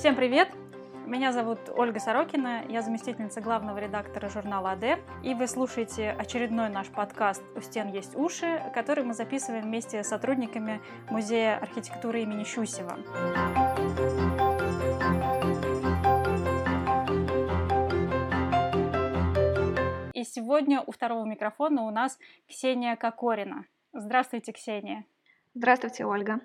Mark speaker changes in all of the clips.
Speaker 1: Всем привет! Меня зовут Ольга Сорокина, я заместительница главного редактора журнала АД, и вы слушаете очередной наш подкаст «У стен есть уши», который мы записываем вместе с сотрудниками Музея архитектуры имени Щусева. И сегодня у второго микрофона у нас Ксения Кокорина. Здравствуйте, Ксения.
Speaker 2: Здравствуйте, Ольга.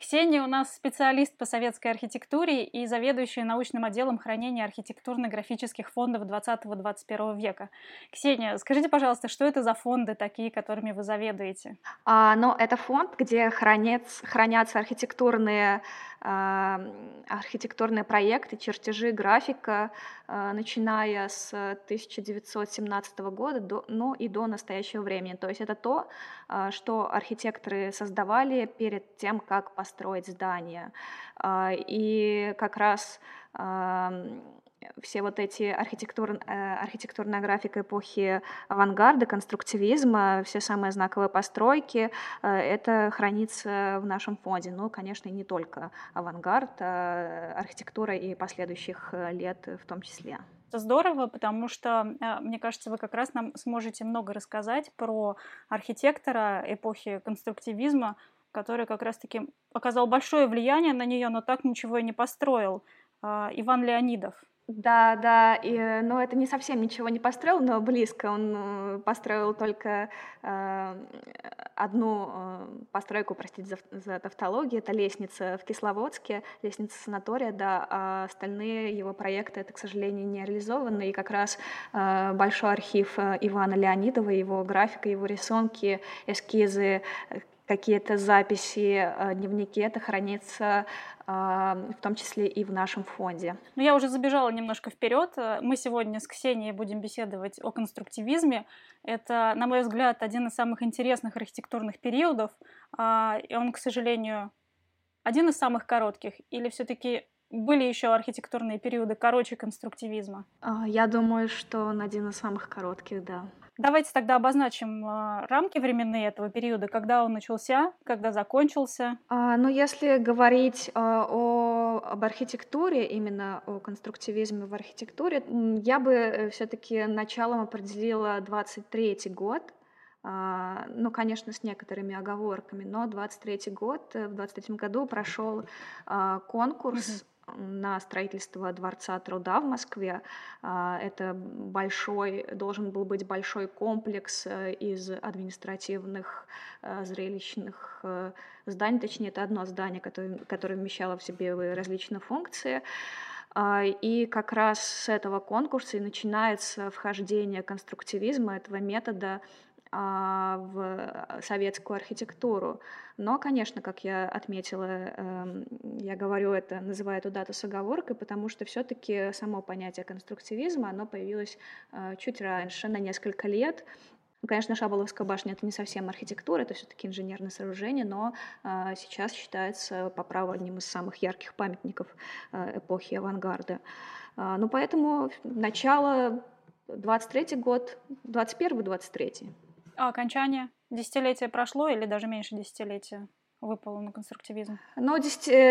Speaker 1: Ксения у нас специалист по советской архитектуре и заведующая научным отделом хранения архитектурно-графических фондов 20-21 века. Ксения, скажите, пожалуйста, что это за фонды такие, которыми вы заведуете?
Speaker 2: А, ну, это фонд, где хранец, хранятся архитектурные архитектурные проекты, чертежи, графика, а, начиная с 1917 года, до, ну и до настоящего времени. То есть это то, а, что архитекторы создавали перед тем, как построить здание. И как раз все вот эти архитектур, э, архитектурная графика эпохи авангарда, конструктивизма, все самые знаковые постройки, э, это хранится в нашем фонде. Ну, конечно, не только авангард, а архитектура и последующих э, лет в том числе.
Speaker 1: Это здорово, потому что, мне кажется, вы как раз нам сможете много рассказать про архитектора эпохи конструктивизма, который как раз-таки оказал большое влияние на нее, но так ничего и не построил. Иван Леонидов.
Speaker 2: Да, да, и, но это не совсем ничего не построил, но близко. Он э, построил только э, одну э, постройку, простите за, за тавтологию, это лестница в Кисловодске, лестница санатория, да, а остальные его проекты, это, к сожалению, не реализованы, и как раз э, большой архив э, Ивана Леонидова, его графика, его рисунки, эскизы, э, какие-то записи, дневники, это хранится в том числе и в нашем фонде.
Speaker 1: Ну, я уже забежала немножко вперед. Мы сегодня с Ксенией будем беседовать о конструктивизме. Это, на мой взгляд, один из самых интересных архитектурных периодов. А, и он, к сожалению, один из самых коротких. Или все-таки были еще архитектурные периоды короче конструктивизма?
Speaker 2: А, я думаю, что он один из самых коротких, да.
Speaker 1: Давайте тогда обозначим э, рамки временные этого периода, когда он начался, когда закончился.
Speaker 2: А, ну, если говорить а, о, об архитектуре, именно о конструктивизме в архитектуре, я бы э, все-таки началом определила 23 год, а, ну, конечно, с некоторыми оговорками, но 23 год, в 23 году прошел а, конкурс на строительство Дворца труда в Москве. А, это большой, должен был быть большой комплекс э, из административных, э, зрелищных э, зданий, точнее, это одно здание, которое, которое вмещало в себе различные функции. А, и как раз с этого конкурса и начинается вхождение конструктивизма, этого метода в советскую архитектуру. Но, конечно, как я отметила, эм, я говорю это, называю эту дату с оговоркой, потому что все-таки само понятие конструктивизма, оно появилось э, чуть раньше, на несколько лет, Конечно, Шаболовская башня — это не совсем архитектура, это все-таки инженерное сооружение, но э, сейчас считается по праву одним из самых ярких памятников э, эпохи авангарда. Э, ну, поэтому начало 23 год, 21-23.
Speaker 1: А окончание? Десятилетие прошло или даже меньше десятилетия? выпало на конструктивизм?
Speaker 2: Ну, э,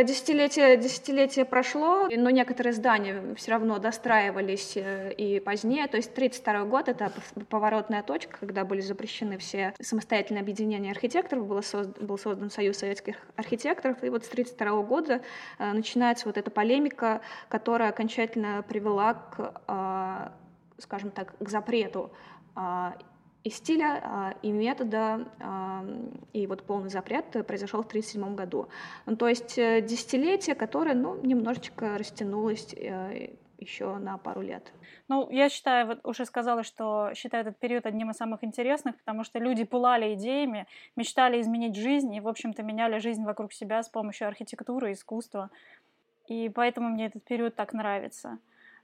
Speaker 2: десятилетие, десятилетие прошло, но некоторые здания все равно достраивались э, и позднее. То есть 1932 год — это поворотная точка, когда были запрещены все самостоятельные объединения архитекторов, был создан, был создан Союз советских архитекторов, и вот с 1932 года э, начинается вот эта полемика, которая окончательно привела к, скажем так, к запрету и стиля, а, и метода, а, и вот полный запрет произошел в 1937 году. Ну, то есть э, десятилетие, которое ну, немножечко растянулось э, еще на пару лет.
Speaker 1: Ну, я считаю, вот уже сказала, что считаю этот период одним из самых интересных, потому что люди пылали идеями, мечтали изменить жизнь и, в общем-то, меняли жизнь вокруг себя с помощью архитектуры, искусства. И поэтому мне этот период так нравится.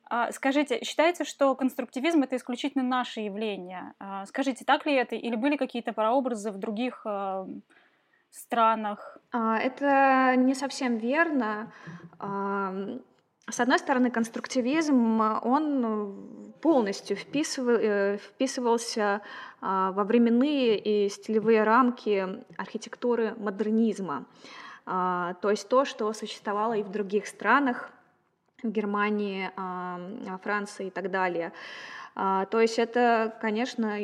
Speaker 1: А, скажите, считается, что конструктивизм это исключительно наше явление? А, скажите, так ли это, или были какие-то прообразы в других а, странах?
Speaker 2: Это не совсем верно. С одной стороны, конструктивизм, он полностью вписывал, э, вписывался во временные и стилевые рамки архитектуры модернизма. то есть то, что существовало и в других странах, в Германии, Франции и так далее. То есть это, конечно,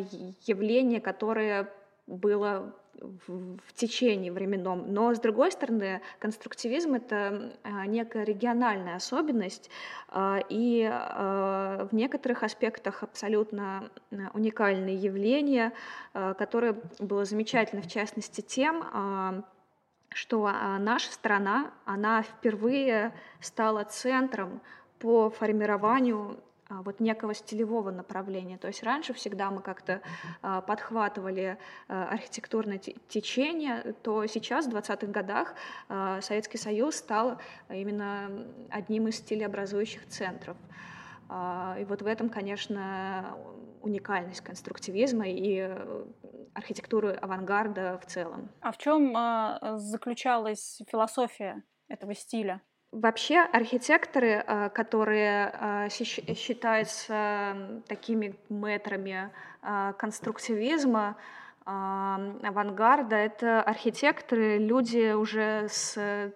Speaker 2: явление, которое было в, течение временном. Но, с другой стороны, конструктивизм — это а, некая региональная особенность, а, и а, в некоторых аспектах абсолютно уникальное явление, которое было замечательно, в частности, тем, что наша страна, она впервые стала центром по формированию а, вот некого стилевого направления. То есть раньше всегда мы как-то а, подхватывали а, архитектурное течение, то сейчас, в 20-х годах, Советский Союз стал именно одним из стилеобразующих центров. И вот в этом, конечно, уникальность конструктивизма и архитектуры авангарда в целом.
Speaker 1: А в чем заключалась философия этого стиля?
Speaker 2: Вообще архитекторы, э, которые считаются такими метрами конструктивизма, авангарда, это архитекторы, люди уже с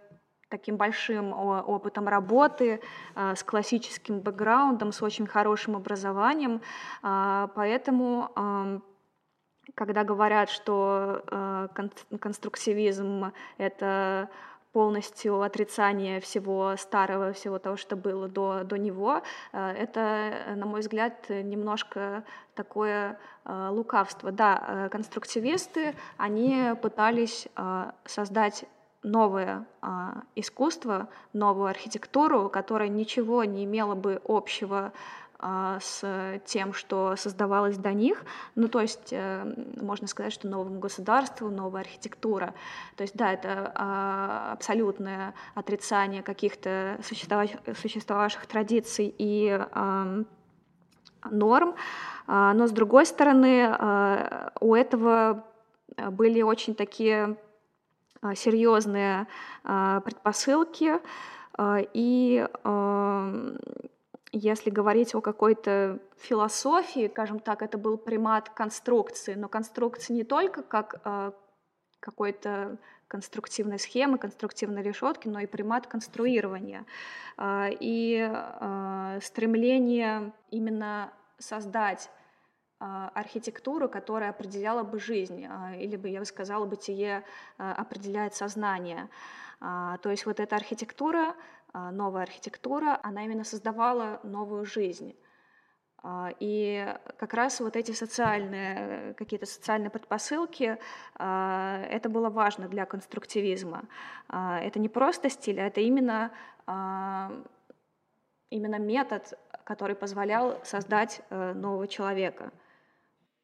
Speaker 2: таким большим опытом работы, с классическим бэкграундом, с очень хорошим образованием. Поэтому когда говорят, что конструктивизм — это полностью отрицание всего старого, всего того, что было до, до него, э, это, на мой взгляд, немножко такое э, лукавство. Да, э, конструктивисты, они пытались создать новое искусство, новую архитектуру, которая ничего не имела бы общего а, с тем, что создавалось до них. Ну, то есть э, можно сказать, что новому государству, новая архитектура. То есть, да, это а, абсолютное отрицание каких-то существовавших традиций и норм, а, но с другой стороны, у этого были очень такие серьезные предпосылки, и если говорить о какой-то философии, скажем так, это был примат конструкции, но конструкции не только как какой-то конструктивной схемы, конструктивной решетки, но и примат конструирования. И стремление именно создать архитектуру, которая определяла бы жизнь, э, или бы, я бы сказала, бытие э, определяет сознание. То есть вот эта архитектура а, новая архитектура, она именно создавала новую жизнь. А, и как раз вот эти социальные, какие-то социальные предпосылки, а, это было важно для конструктивизма. Это не просто стиль, а это именно, именно метод, который позволял создать э, нового человека.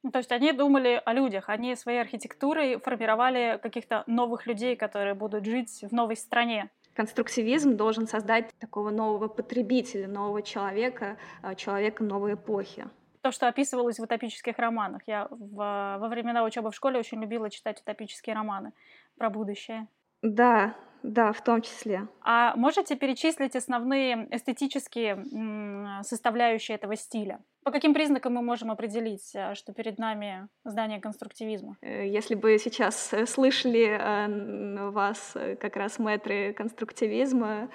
Speaker 1: Ну, то есть они думали о людях, они своей архитектурой формировали каких-то новых людей, которые будут жить в новой стране
Speaker 2: конструктивизм должен создать такого нового потребителя, нового человека, а, человека новой эпохи.
Speaker 1: То, что описывалось в утопических романах. Я в, во времена учебы в школе очень любила читать утопические романы про будущее.
Speaker 2: Да, да, в том числе.
Speaker 1: А можете перечислить основные эстетические составляющие этого стиля? По каким признакам мы можем определить, э, что перед нами здание конструктивизма?
Speaker 2: Э, если бы сейчас э, слышали вас как раз мэтры конструктивизма,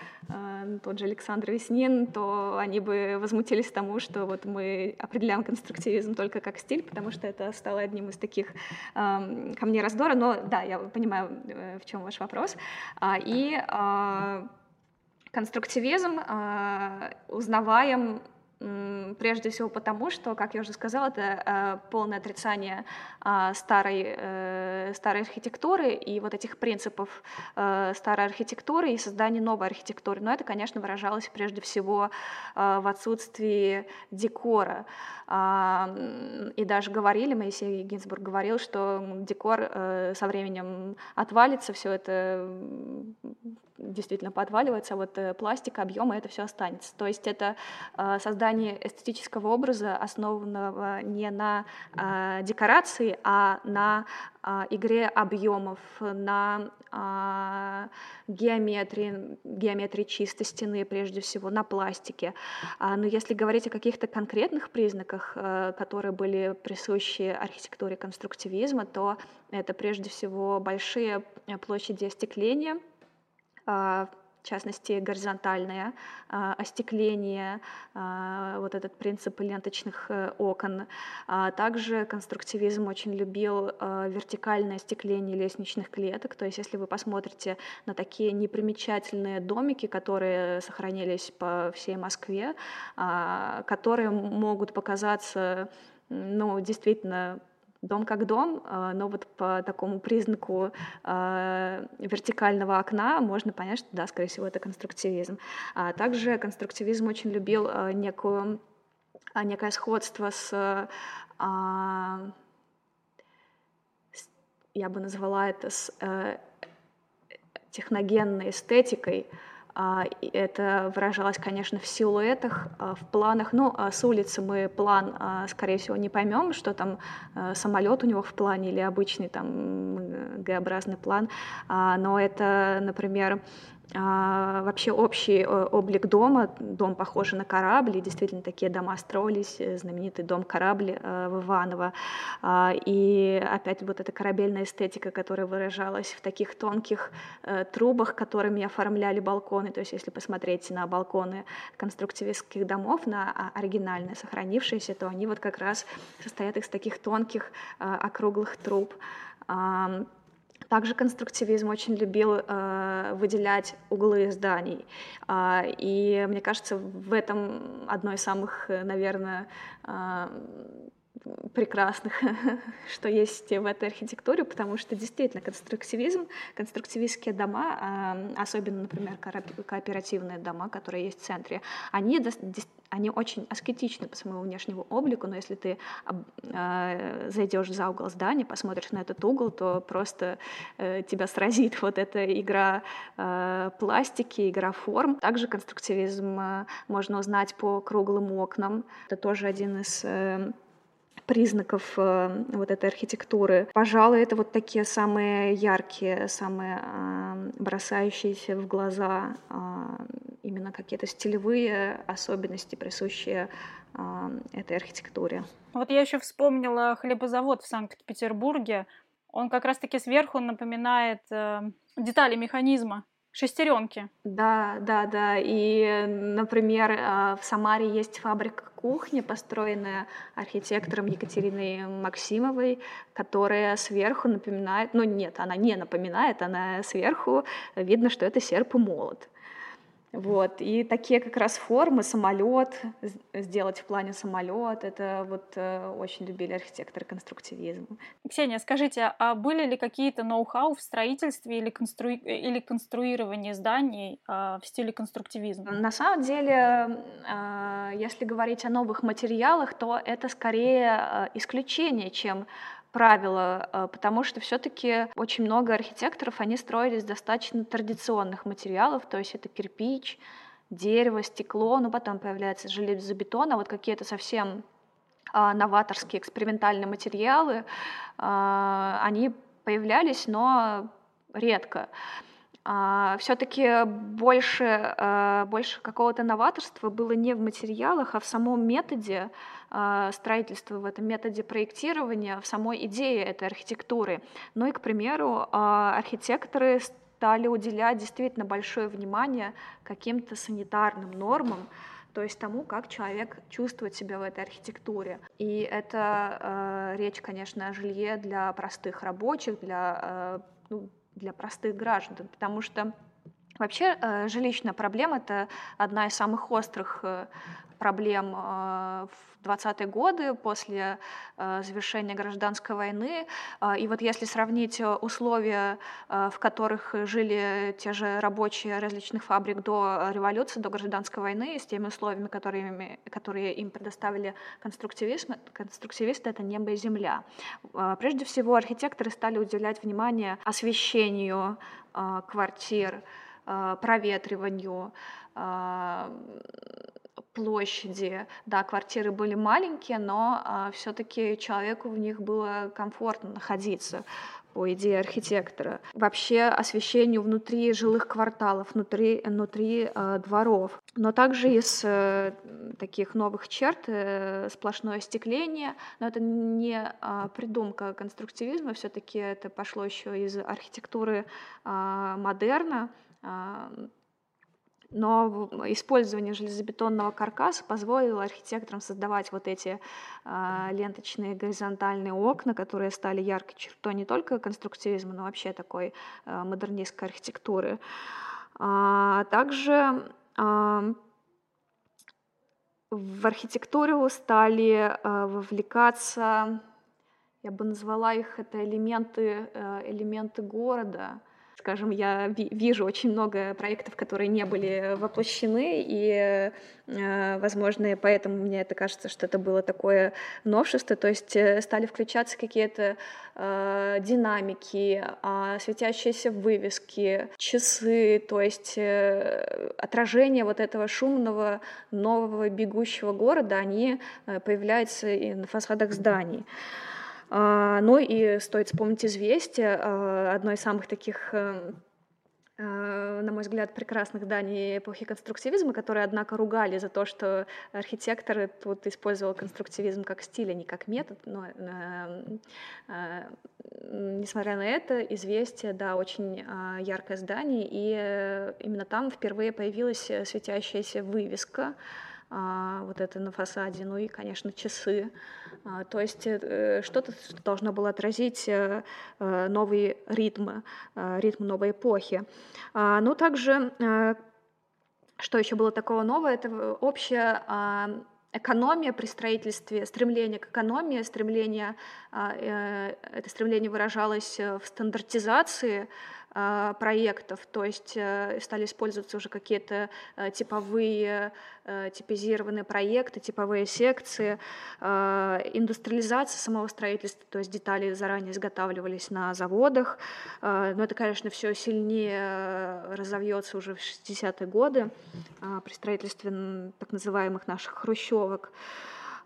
Speaker 2: тот же Александр Веснин, то они бы возмутились тому, что вот мы определяем конструктивизм только как стиль, потому что это стало одним из таких камней раздора. Но да, я понимаю, в чем ваш вопрос. А, и конструктивизм узнаваем Прежде всего потому, что, как я уже сказала, это э, полное отрицание э, старой, э, старой архитектуры и вот этих принципов э, старой архитектуры и создание новой архитектуры. Но это, конечно, выражалось прежде всего в отсутствии декора. Э, и даже говорили, Моисей Гинзбург говорил, что декор со временем отвалится, все это действительно подваливается, а вот э, пластик, объемы, это все останется. То есть это э, создание эстетического образа, основанного не на э, декорации, а на игре объемов, на геометрии, геометрии чистой стены, прежде всего, на пластике. А, но если говорить о каких-то конкретных признаках, которые были присущи архитектуре конструктивизма, то это прежде всего большие площади остекления — в частности, горизонтальное а, остекление, а, вот этот принцип ленточных э, окон. А также конструктивизм очень любил вертикальное остекление лестничных клеток, то есть если вы посмотрите на такие непримечательные домики, которые сохранились по всей Москве, которые могут показаться ну, действительно дом как дом, а, но вот по такому признаку а, вертикального окна можно понять, что да, скорее всего, это конструктивизм. А также конструктивизм очень любил некую, некое сходство с я бы назвала это с э, техногенной эстетикой, это выражалось, конечно, в силуэтах, а, в планах. Ну, а с улицы мы план, скорее всего, не поймем, что там самолет у него в плане или обычный там Г-образный план. Но это, например, а, вообще общий э, облик дома, дом похож на корабль, и действительно такие дома строились, э, знаменитый дом-корабль э, в Иваново. А, и опять вот эта корабельная эстетика, которая выражалась в таких тонких трубах, которыми оформляли балконы. То есть если посмотреть на балконы конструктивистских домов, на оригинальные, сохранившиеся, то они вот как раз состоят из таких тонких округлых труб. Также конструктивизм очень любил э, выделять углы зданий. Э, и мне кажется, в этом одно из самых, наверное, э, прекрасных, что есть в этой архитектуре, потому что действительно конструктивизм, конструктивистские дома, особенно, например, кооперативные дома, которые есть в центре, они, они очень аскетичны по своему внешнему облику, но если ты а, зайдешь за угол здания, посмотришь на этот угол, то просто э, тебя сразит вот эта игра э, пластики, игра форм. Также конструктивизм э, можно узнать по круглым окнам. Это тоже один из признаков э, вот этой архитектуры. Пожалуй, это вот такие самые яркие, самые э, бросающиеся в глаза э, именно какие-то стилевые особенности, присущие этой архитектуре.
Speaker 1: Вот я еще вспомнила хлебозавод в Санкт-Петербурге. Он как раз-таки сверху напоминает детали механизма шестеренки.
Speaker 2: Да, да, да. И, например, в Самаре есть фабрика кухня, построенная архитектором Екатериной Максимовой, которая сверху напоминает, ну нет, она не напоминает, она сверху видно, что это серп и молот. Вот. И такие как раз формы, самолет, сделать в плане самолет, это вот э, очень любили архитекторы конструктивизма.
Speaker 1: Ксения, скажите, а были ли какие-то ноу-хау в строительстве или, констру... или конструировании зданий э, в стиле конструктивизма?
Speaker 2: На самом деле, э, если говорить о новых материалах, то это скорее э, исключение, чем правило, э, потому что все-таки очень много архитекторов, они строились достаточно традиционных материалов, то есть это кирпич, дерево, стекло, ну потом появляется железобетон, а вот какие-то совсем а, новаторские экспериментальные материалы, а, они появлялись, но редко. А, все-таки больше, больше какого-то новаторства было не в материалах, а в самом методе а, строительства, в этом методе проектирования, в самой идее этой архитектуры. Ну и, к примеру, а, архитекторы стали уделять действительно большое внимание каким-то санитарным нормам, то есть тому, как человек чувствует себя в этой архитектуре. И это э, речь, конечно, о жилье для простых рабочих, для, э, ну, для простых граждан, потому что Вообще э, жилищная проблема – это одна из самых острых э, проблем э, в 20-е годы после завершения гражданской войны. И вот если сравнить условия, в которых жили те же рабочие различных фабрик до революции, до гражданской войны, с теми условиями, которые, которые им предоставили конструктивисты, конструктивисты — это небо и земля. Прежде всего, архитекторы стали уделять внимание освещению квартир, проветриванию, площади. Да, квартиры были маленькие, но а, все-таки человеку в них было комфортно находиться по идее архитектора. Вообще освещению внутри жилых кварталов, внутри, внутри э, дворов. Но также из э, таких новых черт э, сплошное остекление. Но это не э, придумка конструктивизма, все-таки это пошло еще из архитектуры э, модерна но использование железобетонного каркаса позволило архитекторам создавать вот эти э, ленточные горизонтальные окна, которые стали яркой чертой не только конструктивизма, но вообще такой э, модернистской архитектуры. А также э, в архитектуру стали э, вовлекаться, я бы назвала их это элементы, э, элементы города, скажем, я вижу очень много проектов, которые не были воплощены, и, э, возможно, поэтому мне это кажется, что это было такое новшество, то есть э, стали включаться какие-то э, динамики, э, светящиеся вывески, часы, то есть отражение вот этого шумного, нового, бегущего города, они появляются и на фасадах зданий. А, ну и стоит вспомнить «Известие», а, одно из самых таких э, э, на мой взгляд, прекрасных зданий эпохи конструктивизма, которые, однако, ругали за то, что архитектор тут использовал конструктивизм как стиль, а не как метод. Но, э, э, несмотря на это, «Известие», да, очень э, яркое здание, и именно там впервые появилась светящаяся вывеска, э, вот это на фасаде, ну и, конечно, часы. А, то есть э, что-то что должно было отразить э, э, новые ритмы, ритм новой эпохи. А, но также, что еще было такого нового, это общая а, экономия при строительстве, стремление к экономии, стремление, это стремление выражалось в стандартизации, а, проектов, то есть э, стали использоваться уже какие-то э, типовые, э, типизированные проекты, типовые секции, а, индустриализация самого строительства, то есть детали заранее изготавливались на заводах, а, но это, конечно, все сильнее разовьется уже в 60-е годы при строительстве так называемых наших хрущевок.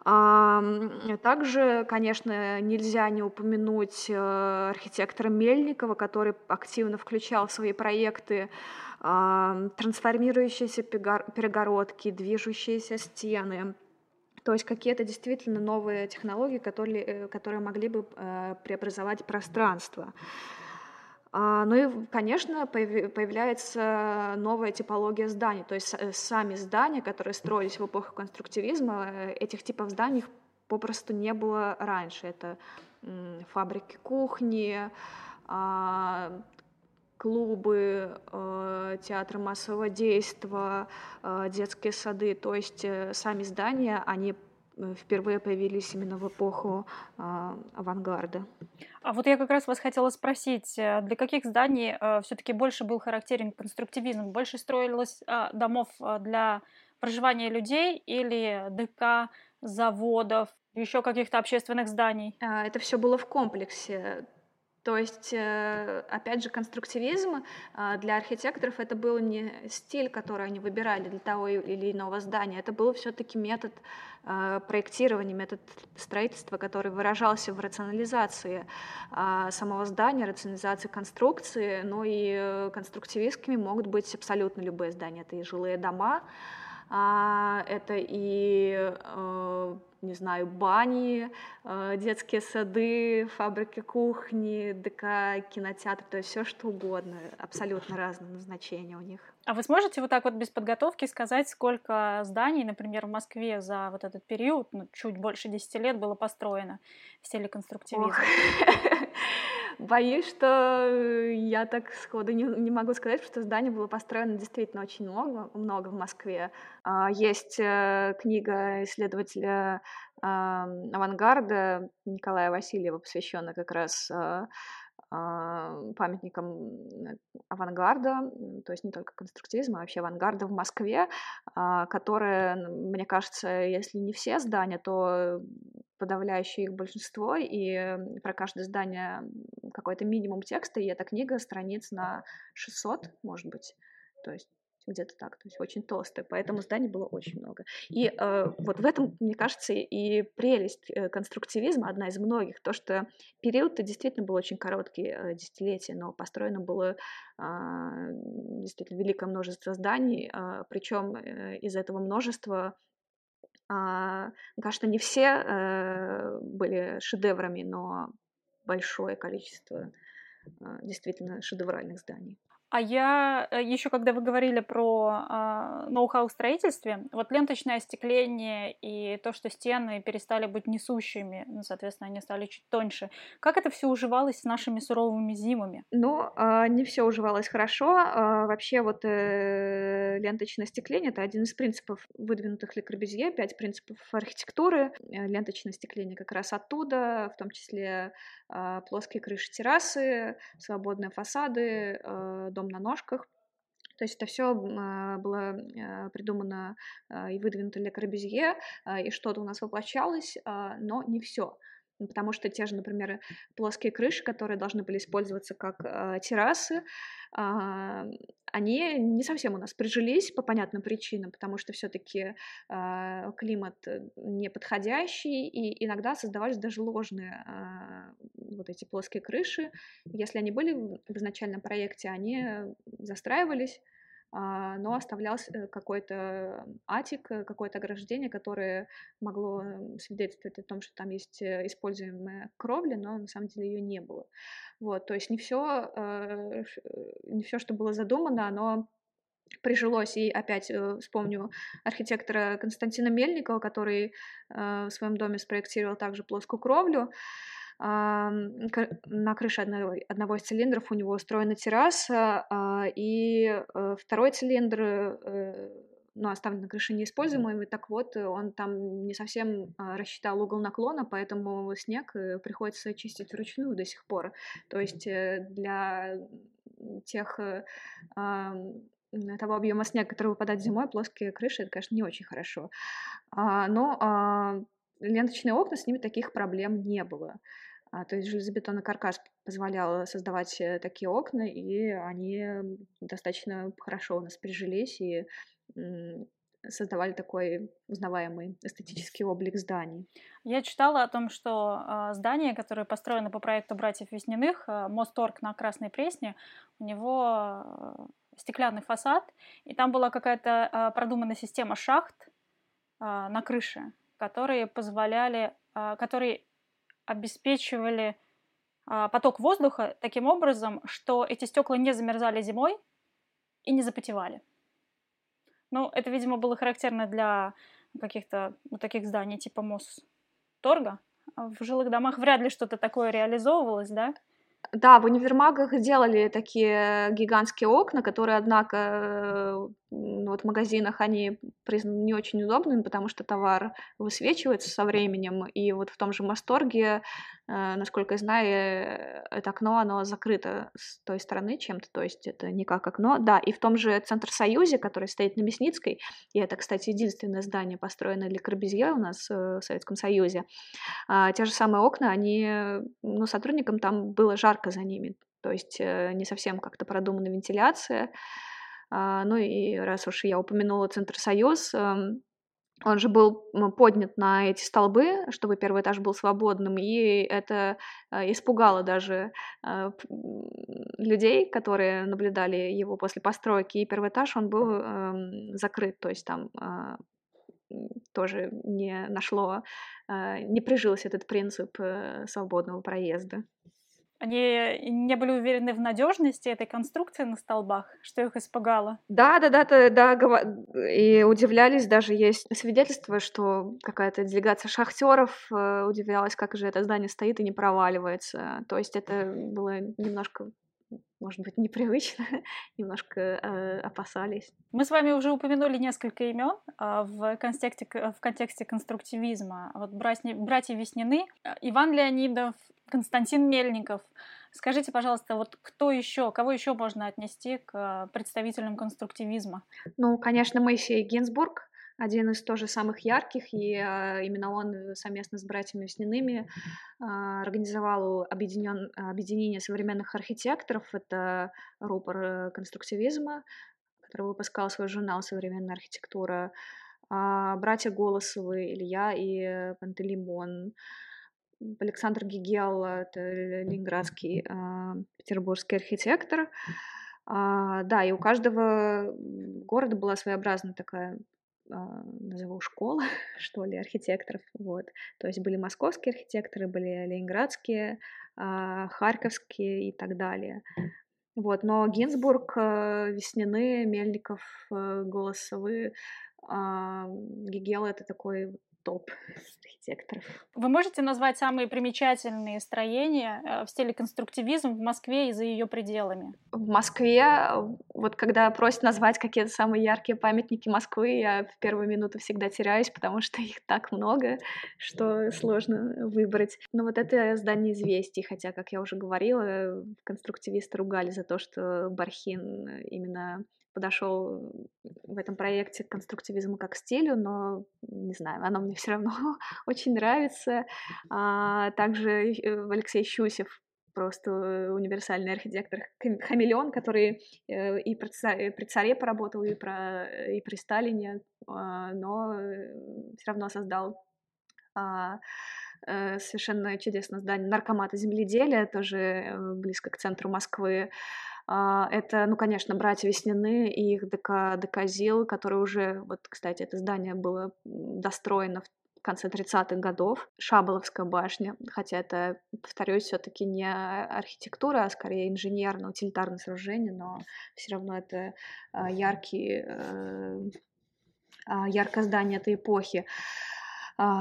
Speaker 2: Также, конечно, нельзя не упомянуть э, архитектора Мельникова, который активно включал в свои проекты трансформирующиеся перегородки, движущиеся стены, то есть какие-то действительно новые технологии, которые, э, которые могли бы э, преобразовать пространство. А, ну и, конечно, появляется новая типология зданий, то есть э, сами здания, которые строились в эпоху конструктивизма, э, этих типов зданий попросту не было раньше. Это фабрики кухни, а, клубы, э, театры массового действия, детские сады, то есть сами здания, они впервые появились именно в эпоху э, авангарда.
Speaker 1: А вот я как раз вас хотела спросить, э, для каких зданий э, все-таки больше был характерен конструктивизм? Больше строилось э, домов для проживания людей или ДК, заводов, еще каких-то общественных зданий?
Speaker 2: Это все было в комплексе. То есть, э, опять же, конструктивизм э, для архитекторов это был не стиль, который они выбирали для того или иного здания, это был все-таки метод э, проектирования, метод строительства, который выражался в рационализации самого здания, рационализации конструкции, но и конструктивистскими могут быть абсолютно любые здания. Это и жилые дома, а, это и не знаю, бани, э, детские сады, фабрики кухни, ДК, кинотеатр, то есть все что угодно, абсолютно разные назначения у них.
Speaker 1: А вы сможете вот так вот без подготовки сказать, сколько зданий, например, в Москве за вот этот период, ну, чуть больше 10 лет было построено в стиле конструктивизма?
Speaker 2: Боюсь, что я так сходу не, не могу сказать, что здание было построено действительно очень много, много в Москве. А, есть э, книга исследователя авангарда Николая Васильева, посвященная как раз а, памятником авангарда, то есть не только конструктивизма, а вообще авангарда в Москве, которая, мне кажется, если не все здания, то подавляющее их большинство, и про каждое здание какой-то минимум текста, и эта книга страниц на 600, может быть, то есть где-то так, то есть очень толстая, поэтому зданий было очень много. И э, вот в этом, мне кажется, и прелесть э, конструктивизма, одна из многих, то, что период-то действительно был очень короткий, э, десятилетия, но построено было э, действительно великое множество зданий, э, причем э, из этого множества а, кажется, не все э, были шедеврами, но большое количество э, действительно шедевральных зданий.
Speaker 1: А я э, еще, когда вы говорили про э, ноу-хау в строительстве, вот ленточное остекление и то, что стены перестали быть несущими, ну, соответственно, они стали чуть тоньше. Как это все уживалось с нашими суровыми зимами?
Speaker 2: Ну, э, не все уживалось хорошо. Э, вообще вот э, ленточное остекление — это один из принципов, выдвинутых Ле пять принципов архитектуры. Э, ленточное остекление как раз оттуда, в том числе э, плоские крыши террасы, свободные фасады, э, дом на ножках. То есть это все а, было а, придумано а, и выдвинуто для Корбюзье, и что-то у нас воплощалось, но не все. Потому что те же, например, плоские крыши, которые должны были использоваться как террасы, а, они не совсем у нас прижились по понятным причинам, потому что все-таки а, климат э, неподходящий, и иногда создавались даже ложные а, вот эти плоские крыши. Если они были в изначальном проекте, они застраивались, но оставлялся э, какой-то атик, э, какое-то ограждение, которое могло свидетельствовать о том, что там есть используемая кровля, но на самом деле ее не было. Вот, то есть не все, э, не все, что было задумано, оно прижилось. И опять э, вспомню архитектора Константина Мельникова, который э, в своем доме спроектировал также плоскую кровлю. На крыше одного, одного из цилиндров у него устроена терраса, а, и второй цилиндр ну, оставлен на крыше неиспользуемым, и так вот он там не совсем а, рассчитал угол наклона, поэтому снег э, приходится чистить вручную до сих пор. То есть э, для тех э, того объема снега, который выпадает зимой, плоские крыши, это, конечно, не очень хорошо. А, но ленточные окна, с ними таких проблем не было. То есть железобетонный каркас позволял создавать такие окна, и они достаточно хорошо у нас прижились, и создавали такой узнаваемый эстетический облик зданий.
Speaker 1: Я читала о том, что э, здание, которое построено по проекту братьев Весняных, э, мост Торг на Красной Пресне, у него э, стеклянный фасад, и там была какая-то э, продуманная система шахт э, на крыше, которые позволяли, э, которые обеспечивали э, поток воздуха таким образом, что эти стекла не замерзали зимой и не запотевали. Ну, это, видимо, было характерно для каких-то вот таких зданий типа Мосторга. А в жилых домах вряд ли что-то такое реализовывалось, да?
Speaker 2: Да, в универмагах делали такие гигантские окна, которые, однако, вот в магазинах они не очень удобными, потому что товар высвечивается со временем, и вот в том же Масторге, э, насколько я знаю, э, это окно, оно закрыто с той стороны чем-то, то есть это не как окно. Да, и в том же Центр-Союзе, который стоит на Мясницкой, и это, кстати, единственное здание, построенное для Корбезье у нас в Советском Союзе, а, те же самые окна, они, ну, сотрудникам там было жарко за ними, то есть не совсем как-то продумана вентиляция, ну и раз уж я упомянула Центр Союз, эм, он же был поднят на эти столбы, чтобы первый этаж был свободным, и это э, испугало даже э, людей, которые наблюдали его после постройки. И первый этаж, он был эм, закрыт, то есть там э, тоже не нашло, не прижился этот принцип свободного проезда.
Speaker 1: Они не были уверены в надежности этой конструкции на столбах, что их испугало.
Speaker 2: Да, да, да, да, да, и удивлялись, даже есть свидетельство, что какая-то делегация шахтеров э, удивлялась, как же это здание стоит и не проваливается. То есть это было немножко может быть, непривычно, немножко э, опасались.
Speaker 1: Мы с вами уже упомянули несколько имен э, в, контексте, в контексте конструктивизма. Вот братья, братья Веснины, э, Иван Леонидов, Константин Мельников. Скажите, пожалуйста, вот кто еще, кого еще можно отнести к представителям конструктивизма?
Speaker 2: Ну, конечно, Моисей Гинзбург, один из тоже самых ярких, и э, именно он совместно с братьями Весняными э, организовал объединен, объединение современных архитекторов. Это рупор э, конструктивизма, который выпускал свой журнал «Современная архитектура». Э, братья Голосовы, Илья и Пантелеймон. Александр Гигел, это ленинградский э, петербургский архитектор. А, да, и у каждого города была своеобразная такая а, назову школа, что ли, архитекторов, вот. То есть были московские архитекторы, были ленинградские, а, харьковские и так далее. Вот, но Гинзбург, Веснины, Мельников, Голосовы, а, Гигел — это такой топ архитекторов.
Speaker 1: Вы можете назвать самые примечательные строения э, в стиле конструктивизм в Москве и за ее пределами?
Speaker 2: В Москве, вот когда просят назвать какие-то самые яркие памятники Москвы, я в первую минуту всегда теряюсь, потому что их так много, что сложно выбрать. Но вот это здание известий, хотя, как я уже говорила, конструктивисты ругали за то, что Бархин именно подошел в этом проекте к конструктивизму как стилю, но не знаю, оно мне все равно очень нравится. А, также э, Алексей Щусев просто универсальный архитектор, хамелеон, который э, и при царе поработал, и, про, и при Сталине, а, но все равно создал а, э, совершенно чудесное здание наркомата земледелия, тоже близко к центру Москвы. А, это, ну, конечно, братья Веснины и их ДК, ДК ЗИЛ, которые уже, вот, кстати, это здание было достроено в конце 30-х годов, Шаболовская башня, хотя это, повторюсь, все-таки не архитектура, а скорее инженерно-утилитарное сооружение, но все равно это а, яркий, э, а, яркое здание этой эпохи.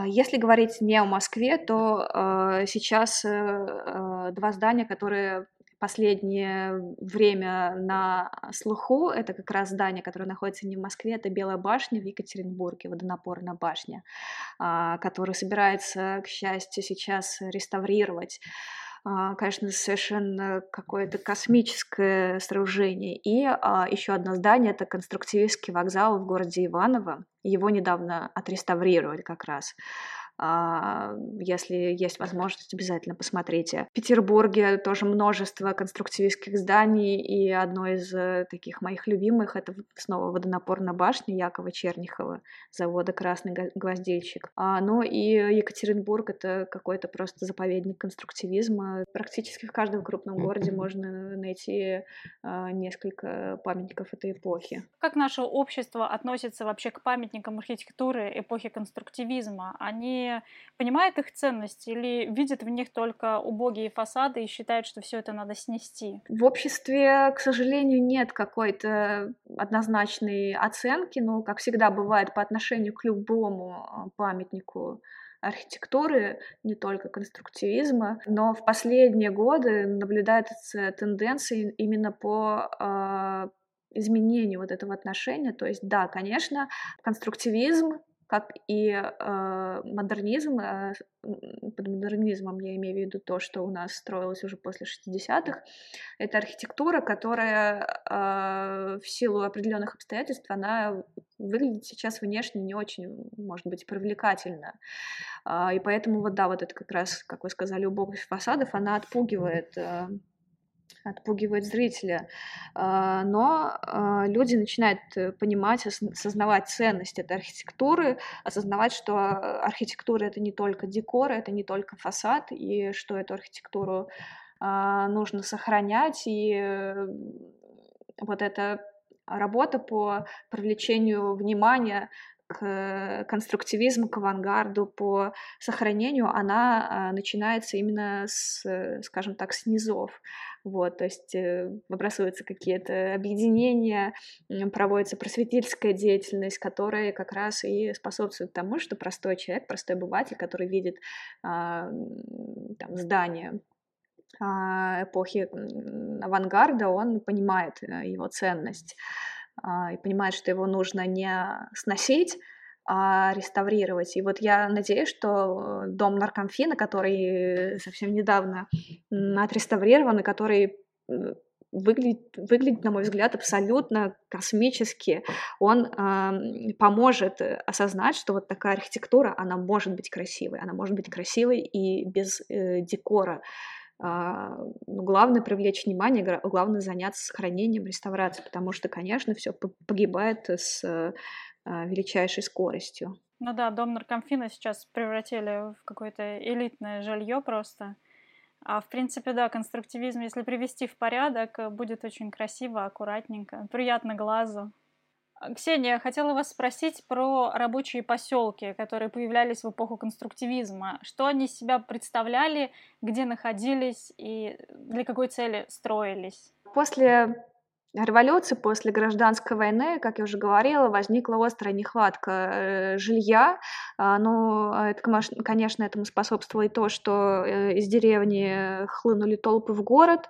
Speaker 2: Если говорить не о Москве, то э, сейчас э, два здания, которые последнее время на слуху. Это как раз здание, которое находится не в Москве, это Белая башня в Екатеринбурге, водонапорная башня, а, которую собирается, к счастью, сейчас реставрировать а, конечно, совершенно какое-то космическое сооружение. И а, еще одно здание — это конструктивистский вокзал в городе Иваново. Его недавно отреставрировали как раз. А, если есть возможность, обязательно посмотрите. В Петербурге тоже множество конструктивистских зданий, и одно из э, таких моих любимых — это снова водонапорная башня Якова Чернихова, завода «Красный гвоздильщик». А, ну и Екатеринбург — это какой-то просто заповедник конструктивизма. Практически в каждом крупном городе можно найти а, несколько памятников этой эпохи.
Speaker 1: Как наше общество относится вообще к памятникам архитектуры эпохи конструктивизма? Они понимает их ценность или видит в них только убогие фасады и считает, что все это надо снести?
Speaker 2: В обществе, к сожалению, нет какой-то однозначной оценки, но, как всегда бывает, по отношению к любому а, памятнику архитектуры, не только конструктивизма, но в последние годы наблюдается тенденция именно по э, изменению вот этого отношения. То есть, да, конечно, конструктивизм как и э, модернизм. Э, под модернизмом я имею в виду то, что у нас строилось уже после 60-х. Это архитектура, которая э, в силу определенных обстоятельств, она выглядит сейчас внешне не очень, может быть, привлекательно. Э, и поэтому вот да, вот это как раз, как вы сказали, убогость фасадов, она отпугивает э, отпугивает зрителя. А, но а, люди начинают э, понимать, осознавать ценность этой архитектуры, осознавать, что архитектура — это не только декор, это не только фасад, и что эту архитектуру а, нужно сохранять, и э, вот эта работа по привлечению внимания к конструктивизму, к авангарду, по сохранению, она начинается именно с, скажем так, с низов. Вот, то есть э, выбрасываются какие-то объединения, проводится просветительская деятельность, которая как раз и способствует тому, что простой человек, простой обыватель, который видит а, там, здание а, эпохи авангарда, он понимает э, его ценность а, и понимает, что его нужно не сносить, а, реставрировать. И вот я надеюсь, что дом наркомфина, который совсем недавно отреставрирован, и который выглядит, выглядит, на мой взгляд, абсолютно космически. Он э, поможет осознать, что вот такая архитектура, она может быть красивой, она может быть красивой и без э, декора. Э, главное привлечь внимание, главное заняться сохранением, реставрацией, потому что, конечно, все погибает с а, величайшей скоростью.
Speaker 1: Ну да, дом наркомфина сейчас превратили в какое-то элитное жилье просто. А в принципе, да, конструктивизм, если привести в порядок, будет очень красиво, аккуратненько, приятно глазу. А, Ксения, хотела вас спросить про рабочие поселки, которые появлялись в эпоху конструктивизма. Что они из себя представляли, где находились и для какой цели строились?
Speaker 2: После революции, после гражданской войны, как я уже говорила, возникла острая нехватка э, жилья. А, ну, это, конечно, этому способствовало и то, что э, из деревни хлынули толпы в город,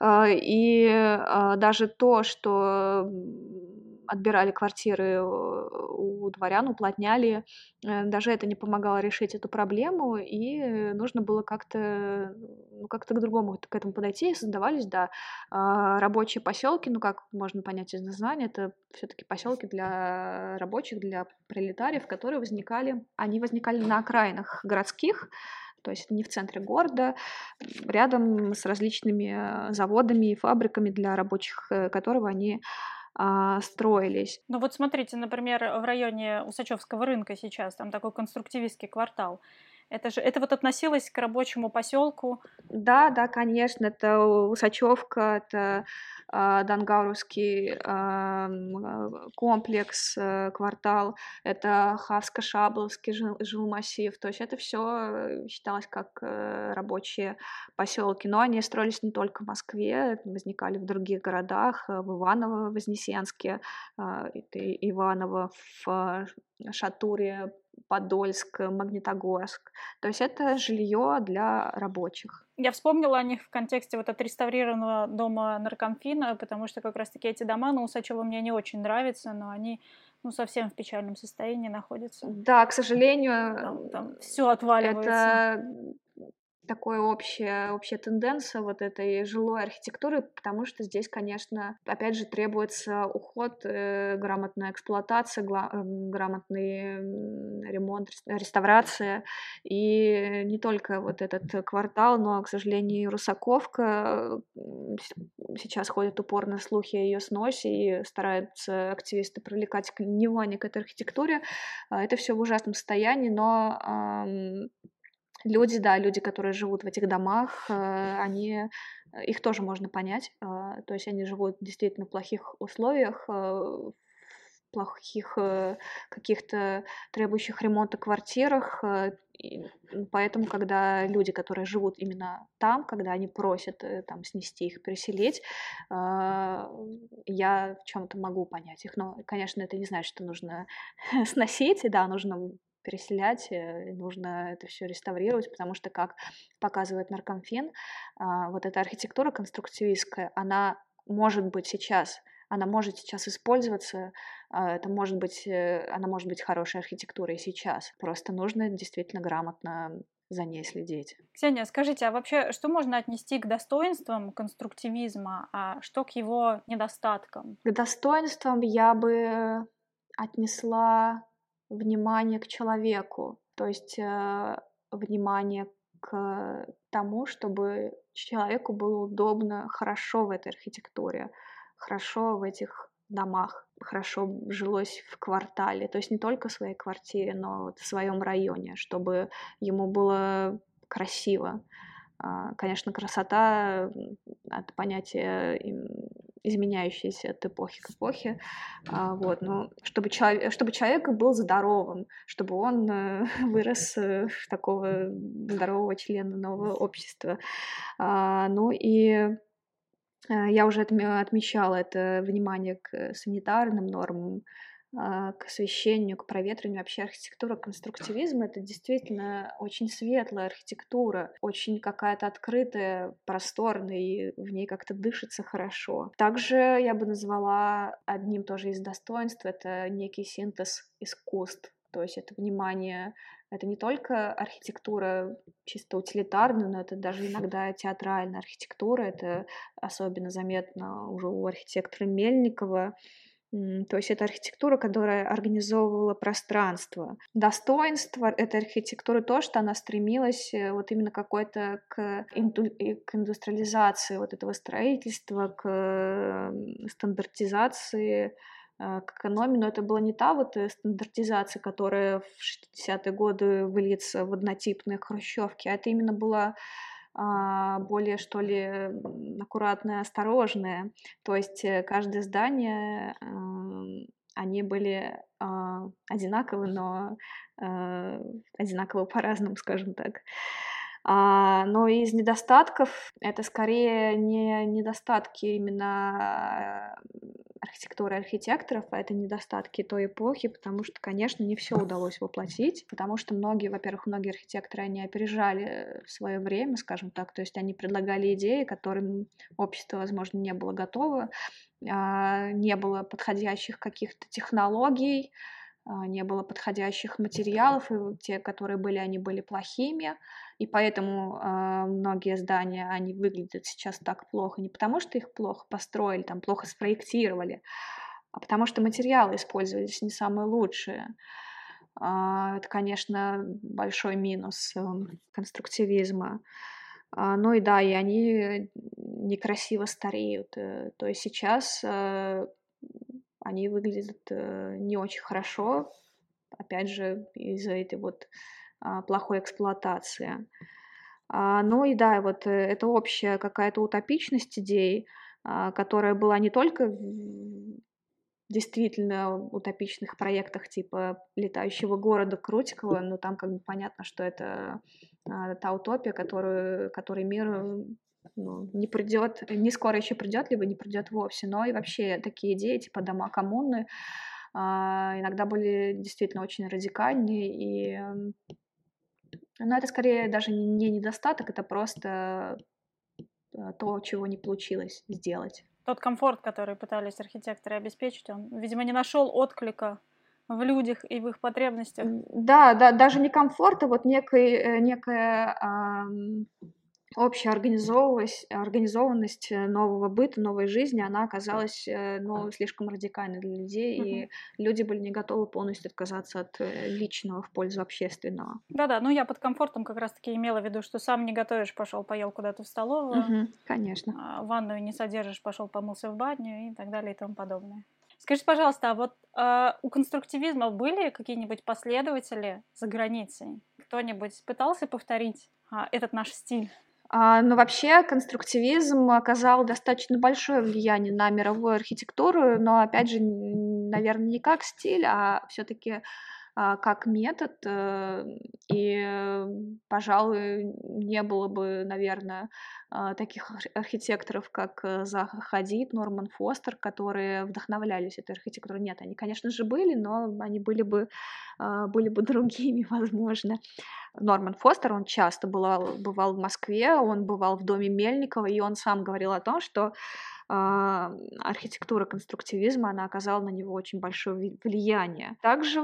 Speaker 2: а, и а, даже то, что отбирали квартиры у дворян, уплотняли. Э, даже это не помогало решить эту проблему, и нужно было как-то ну, как-то к-другому к этому подойти. И создавались, да, а, рабочие поселки, ну, как можно понять из названия, это все-таки поселки для рабочих, для пролетариев, которые возникали, они возникали на окраинах городских, то есть не в центре города, рядом с различными заводами и фабриками для рабочих, э, которого они а, строились.
Speaker 1: Ну вот смотрите, например, в районе Усачевского рынка сейчас, там такой конструктивистский квартал. Это же это вот относилось к рабочему поселку.
Speaker 2: Да, да, конечно, это Усачевка, это э, Дангауровский э, комплекс, э, квартал, это Хавско-Шабловский жил, жилмассив. То есть это все считалось как э, рабочие поселки. Но они строились не только в Москве, возникали в других городах, в Иваново-Вознесенске, э, Иваново в Шатуре, Подольск, Магнитогорск. То есть это жилье для рабочих.
Speaker 1: Я вспомнила о них в контексте вот отреставрированного дома наркомфина, потому что как раз-таки эти дома на Усачева мне не очень нравятся, но они ну, совсем в печальном состоянии находятся.
Speaker 2: Да, к сожалению,
Speaker 1: там, там все отваливается.
Speaker 2: Это такая общая, общая тенденция вот этой жилой архитектуры, потому что здесь, конечно, опять же, требуется уход, э, грамотная эксплуатация, гла- э, грамотный ремонт, реставрация. И не только вот этот квартал, но, к сожалению, Русаковка. Сейчас ходят упорно слухи о ее сносе, и стараются активисты привлекать внимание к этой архитектуре. А, это все в ужасном состоянии, но Люди, да, люди, которые живут в этих домах, э, они, э, их тоже можно понять. Э, то есть они живут действительно в плохих условиях, в плохих каких-то требующих ремонта квартирах. Поэтому, когда люди, которые живут именно там, когда они просят там снести их, переселить, я в чем-то могу понять их. Но, конечно, это не значит, что нужно сносить, да, нужно переселять, э, нужно это все реставрировать, потому что, как показывает Наркомфин, а, вот эта архитектура конструктивистская, она может быть сейчас, она может сейчас использоваться, а, это может быть, э, она может быть хорошей архитектурой сейчас. Просто нужно действительно грамотно за ней следить.
Speaker 1: Ксения, скажите, а вообще что можно отнести к достоинствам конструктивизма, а что к его недостаткам?
Speaker 2: К достоинствам я бы отнесла внимание к человеку, то есть э, внимание к тому, чтобы человеку было удобно, хорошо в этой архитектуре, хорошо в этих домах, хорошо жилось в квартале, то есть не только в своей квартире, но вот в своем районе, чтобы ему было красиво. А, конечно, красота — это понятие изменяющееся от эпохи к эпохе, а, вот, но чтобы человек, чтобы человек был здоровым, чтобы он э, вырос э, в такого здорового члена нового общества. А, ну и э, я уже отмечала это внимание к санитарным нормам, к освещению, к проветриванию. Вообще архитектура конструктивизма — это действительно очень светлая архитектура, очень какая-то открытая, просторная, и в ней как-то дышится хорошо. Также я бы назвала одним тоже из достоинств — это некий синтез искусств. То есть это внимание, это не только архитектура чисто утилитарная, но это даже иногда театральная архитектура. Это особенно заметно уже у архитектора Мельникова. То есть это архитектура, которая организовывала пространство. Достоинство этой архитектуры то, что она стремилась э, вот именно какой-то к, инду, к индустриализации вот этого строительства, к стандартизации, э, к экономии, но это была не та вот э, стандартизация, которая в 60-е годы выльется в однотипные хрущевки, а это именно была более, что ли, аккуратное, осторожное. То есть э, каждое здание, они были а, одинаковы, но э, одинаково по-разному, скажем так. А, но из недостатков это скорее не недостатки именно архитектуры архитекторов, а это недостатки той эпохи, потому что, конечно, не все удалось воплотить, потому что многие, во-первых, многие архитекторы, они опережали свое время, скажем так, то есть они предлагали идеи, которым общество, возможно, не было готово, а, не было подходящих каких-то технологий, не было подходящих материалов, и те, которые были, они были плохими, и поэтому э, многие здания, они выглядят сейчас так плохо, не потому что их плохо построили, там плохо спроектировали, а потому что материалы использовались не самые лучшие. Э, это, конечно, большой минус э, конструктивизма. Э, ну и да, и они некрасиво стареют. Э, то есть сейчас э, они выглядят э, не очень хорошо, опять же, из-за этой вот а, плохой эксплуатации. А, ну и да, вот э, это общая какая-то утопичность идей, а, которая была не только в действительно утопичных проектах типа летающего города Крутикова, но там как бы понятно, что это та утопия, которую, который мир ну, не придет, не скоро еще придет, либо не придет вовсе. Но и вообще такие идеи, типа дома коммуны, а, иногда были действительно очень радикальные. И, но это скорее даже не недостаток, это просто а, то, чего не получилось сделать.
Speaker 1: Тот комфорт, который пытались архитекторы обеспечить, он, видимо, не нашел отклика в людях и в их потребностях.
Speaker 2: Да, да, даже не комфорта, вот некой, э, некая общая организованность, организованность э, нового быта, новой жизни, она оказалась э, ну, слишком радикальной для людей, mm-hmm. и люди были не готовы полностью отказаться от э, личного в пользу общественного.
Speaker 1: Да-да, ну я под комфортом как раз-таки имела в виду, что сам не готовишь, пошел поел куда-то в столовую,
Speaker 2: mm-hmm, конечно,
Speaker 1: а, ванную не содержишь, пошел помылся в баню и так далее и тому подобное. Скажите, пожалуйста, а вот э, у конструктивизма были какие-нибудь последователи за границей? Кто-нибудь пытался повторить э, этот наш стиль?
Speaker 2: А, но вообще конструктивизм оказал достаточно большое влияние на мировую архитектуру, но опять же, наверное, не как стиль, а все-таки как метод, э, и, пожалуй, не было бы, наверное, а, таких архитекторов, как э, Заха Хадид, Норман Фостер, которые вдохновлялись этой архитектурой. Нет, они, конечно же, были, но они были бы, а, были бы другими, возможно. Норман Фостер, он часто бывал, бывал в Москве, он бывал в доме Мельникова, и он сам говорил о том, что а, архитектура конструктивизма, она оказала на него очень большое влияние. Также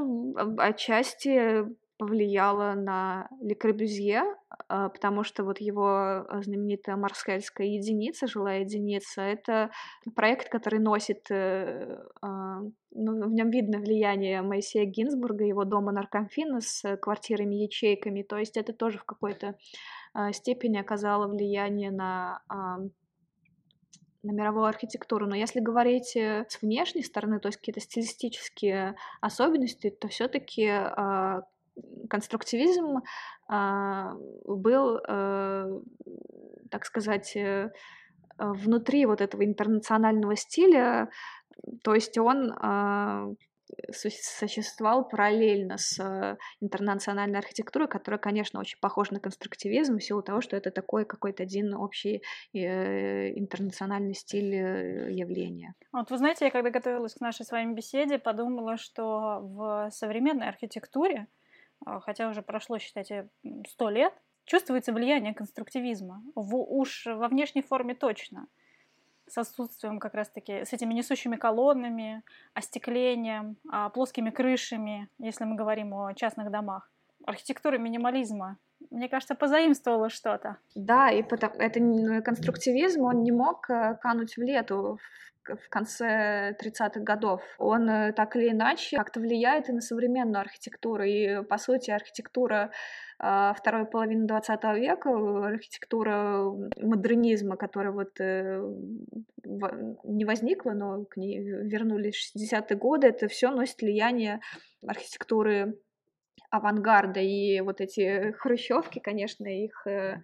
Speaker 2: отчасти повлияло на Ле Корбюзье, а, потому что вот его знаменитая марсельская единица, жилая единица, это проект, который носит, э, а, ну, в нем видно влияние Моисея Гинзбурга, его дома Наркомфина с квартирами-ячейками, то есть это тоже в какой-то степени оказало влияние на на мировую архитектуру. Но если говорить э, с внешней стороны, то есть какие-то стилистические особенности, то все-таки э, конструктивизм э, был, э, так сказать, э, внутри вот этого интернационального стиля, то есть он э, существовал параллельно с э, интернациональной архитектурой, которая, конечно, очень похожа на конструктивизм в силу того, что это такой какой-то один общий э, интернациональный стиль э, явления.
Speaker 1: Вот вы знаете, я когда готовилась к нашей с вами беседе, подумала, что в современной архитектуре, хотя уже прошло, считайте, сто лет, чувствуется влияние конструктивизма. В, уж во внешней форме точно – с отсутствием как раз-таки, с этими несущими колоннами, остеклением, а, плоскими крышами, если мы говорим о частных домах. Архитектура минимализма, мне кажется, позаимствовала что-то.
Speaker 2: Да, и потом, это конструктивизм, он не мог э, кануть в лету в конце 30-х годов. Он э, так или иначе как-то влияет и на современную архитектуру. И, по сути, архитектура а, второй половины 20 века, архитектура модернизма, которая вот э, не возникла, но к ней вернулись 60-е годы, это все носит влияние архитектуры авангарда. И вот эти хрущевки, конечно, их э,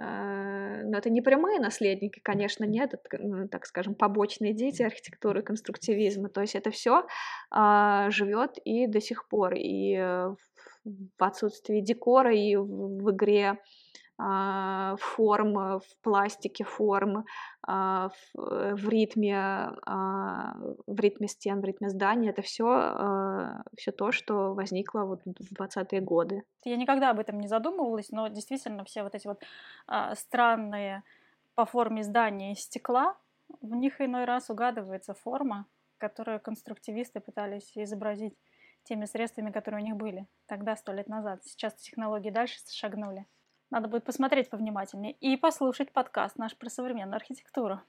Speaker 2: но это не прямые наследники, конечно, нет, это, так скажем, побочные дети архитектуры конструктивизма. То есть это все а, живет и до сих пор. И в отсутствии декора, и в, игре а, форм, в пластике форм, а, в, в ритме, а, в ритме стен, в ритме здания. Это все, все то, что возникло вот в 20-е годы.
Speaker 1: Я никогда об этом не задумывалась, но действительно все вот эти вот странные по форме здания из стекла, в них иной раз угадывается форма, которую конструктивисты пытались изобразить теми средствами, которые у них были тогда, сто лет назад. Сейчас технологии дальше шагнули. Надо будет посмотреть повнимательнее и послушать подкаст наш про современную архитектуру.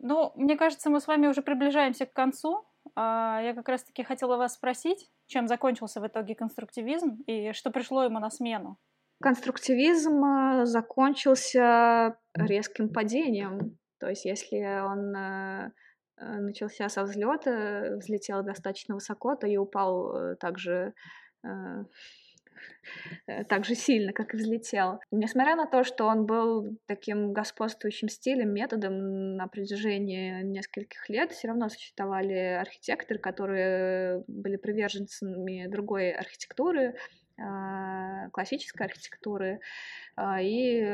Speaker 1: Ну, мне кажется, мы с вами уже приближаемся к концу. А, я как раз-таки хотела вас спросить, чем закончился в итоге конструктивизм и что пришло ему на смену?
Speaker 2: Конструктивизм э, закончился резким падением. То есть, если он э, э, начался со взлета, взлетел достаточно высоко, то и упал также Э, так же сильно, как и взлетел. Несмотря на то, что он был таким господствующим стилем, методом на протяжении нескольких лет, все равно существовали архитекторы, которые были приверженцами другой архитектуры, а, классической архитектуры, а, и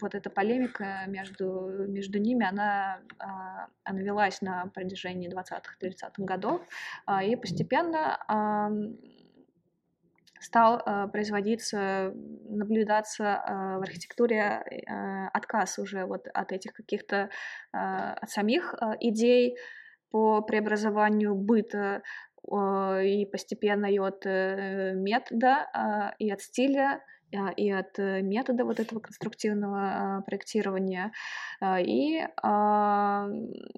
Speaker 2: вот эта полемика между, между ними, она, а, она велась на протяжении 20-30-х годов, и постепенно стал э, производиться, наблюдаться э, в архитектуре э, отказ уже вот от этих каких-то, от самих идей по преобразованию быта и постепенно и от метода, и от стиля, и от э, метода вот этого конструктивного а, проектирования. А, и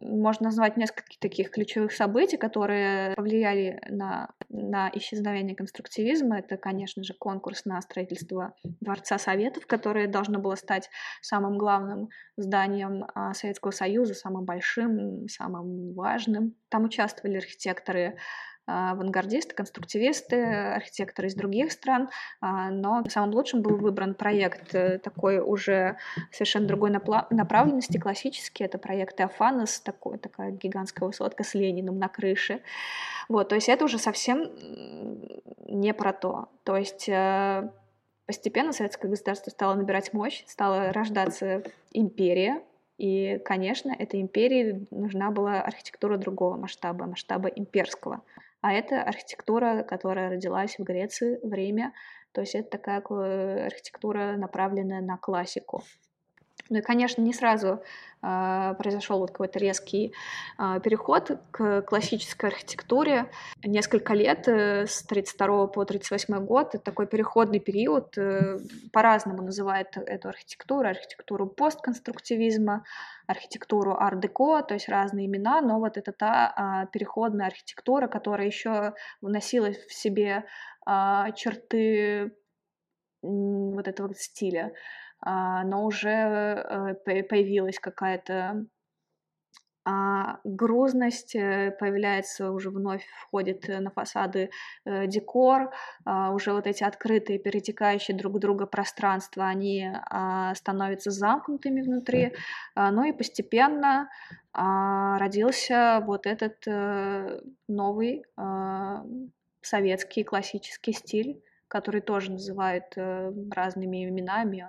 Speaker 2: можно назвать несколько таких ключевых событий, которые повлияли на, на исчезновение конструктивизма. Это, конечно же, конкурс на строительство Дворца Советов, которое должно было стать самым главным зданием Советского Союза, самым большим, самым важным. Там участвовали архитекторы а, авангардисты, конструктивисты, архитекторы из других стран, а, но самым лучшим был выбран проект э, такой уже совершенно другой направленности, классический, это проект Теофанос, такой, такая гигантская высотка с Лениным на крыше. Вот, то есть это уже совсем не про то. То есть э, постепенно советское государство стало набирать мощь, стала рождаться империя, и, конечно, этой империи нужна была архитектура другого масштаба, масштаба имперского а это архитектура, которая родилась в Греции в Риме, то есть это такая архитектура, направленная на классику. Ну и, конечно, не сразу э, произошел вот какой-то резкий э, переход к классической архитектуре. Несколько лет, э, с 32 по 38 год, это такой переходный период, э, по-разному называют эту архитектуру, архитектуру постконструктивизма, архитектуру ар-деко, то есть разные имена, но вот это та э, переходная архитектура, которая еще вносила в себе э, черты вот этого стиля. А, но уже э, появилась какая-то а грузность э, появляется уже вновь входит на фасады э, декор, а, уже вот эти открытые, перетекающие друг друга пространства, они а, становятся замкнутыми внутри, ну и постепенно родился вот этот новый советский классический стиль, который тоже называют разными именами,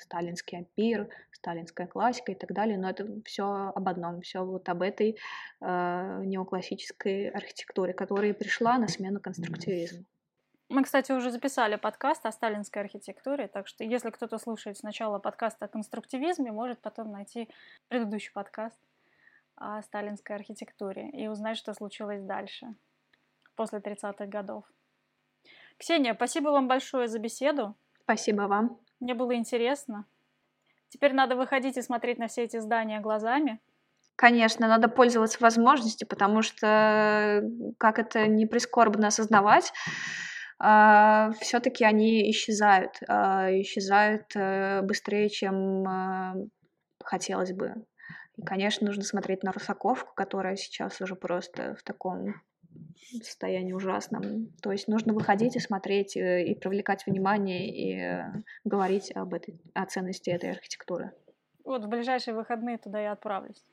Speaker 2: сталинский ампир, сталинская классика и так далее, но это все об одном, все вот об этой э, неоклассической архитектуре, которая пришла на смену конструктивизму.
Speaker 1: Мы, кстати, уже записали подкаст о сталинской архитектуре, так что если кто-то слушает сначала подкаст о конструктивизме, может потом найти предыдущий подкаст о сталинской архитектуре и узнать, что случилось дальше, после 30-х годов. Ксения, спасибо вам большое за беседу.
Speaker 2: Спасибо вам.
Speaker 1: Мне было интересно. Теперь надо выходить и смотреть на все эти здания глазами.
Speaker 2: Конечно, надо пользоваться возможностью, потому что, как это не прискорбно осознавать, Uh, а, все-таки они исчезают, uh, исчезают uh, быстрее, чем хотелось бы. И, конечно, нужно смотреть на Русаковку, которая сейчас уже просто в таком состоянии ужасном. То есть нужно выходить и смотреть, э, и привлекать внимание, и э, говорить об этой, о ценности этой архитектуры.
Speaker 1: Вот в ближайшие выходные туда я отправлюсь.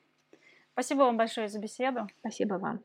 Speaker 1: Спасибо вам большое за беседу.
Speaker 2: Спасибо вам.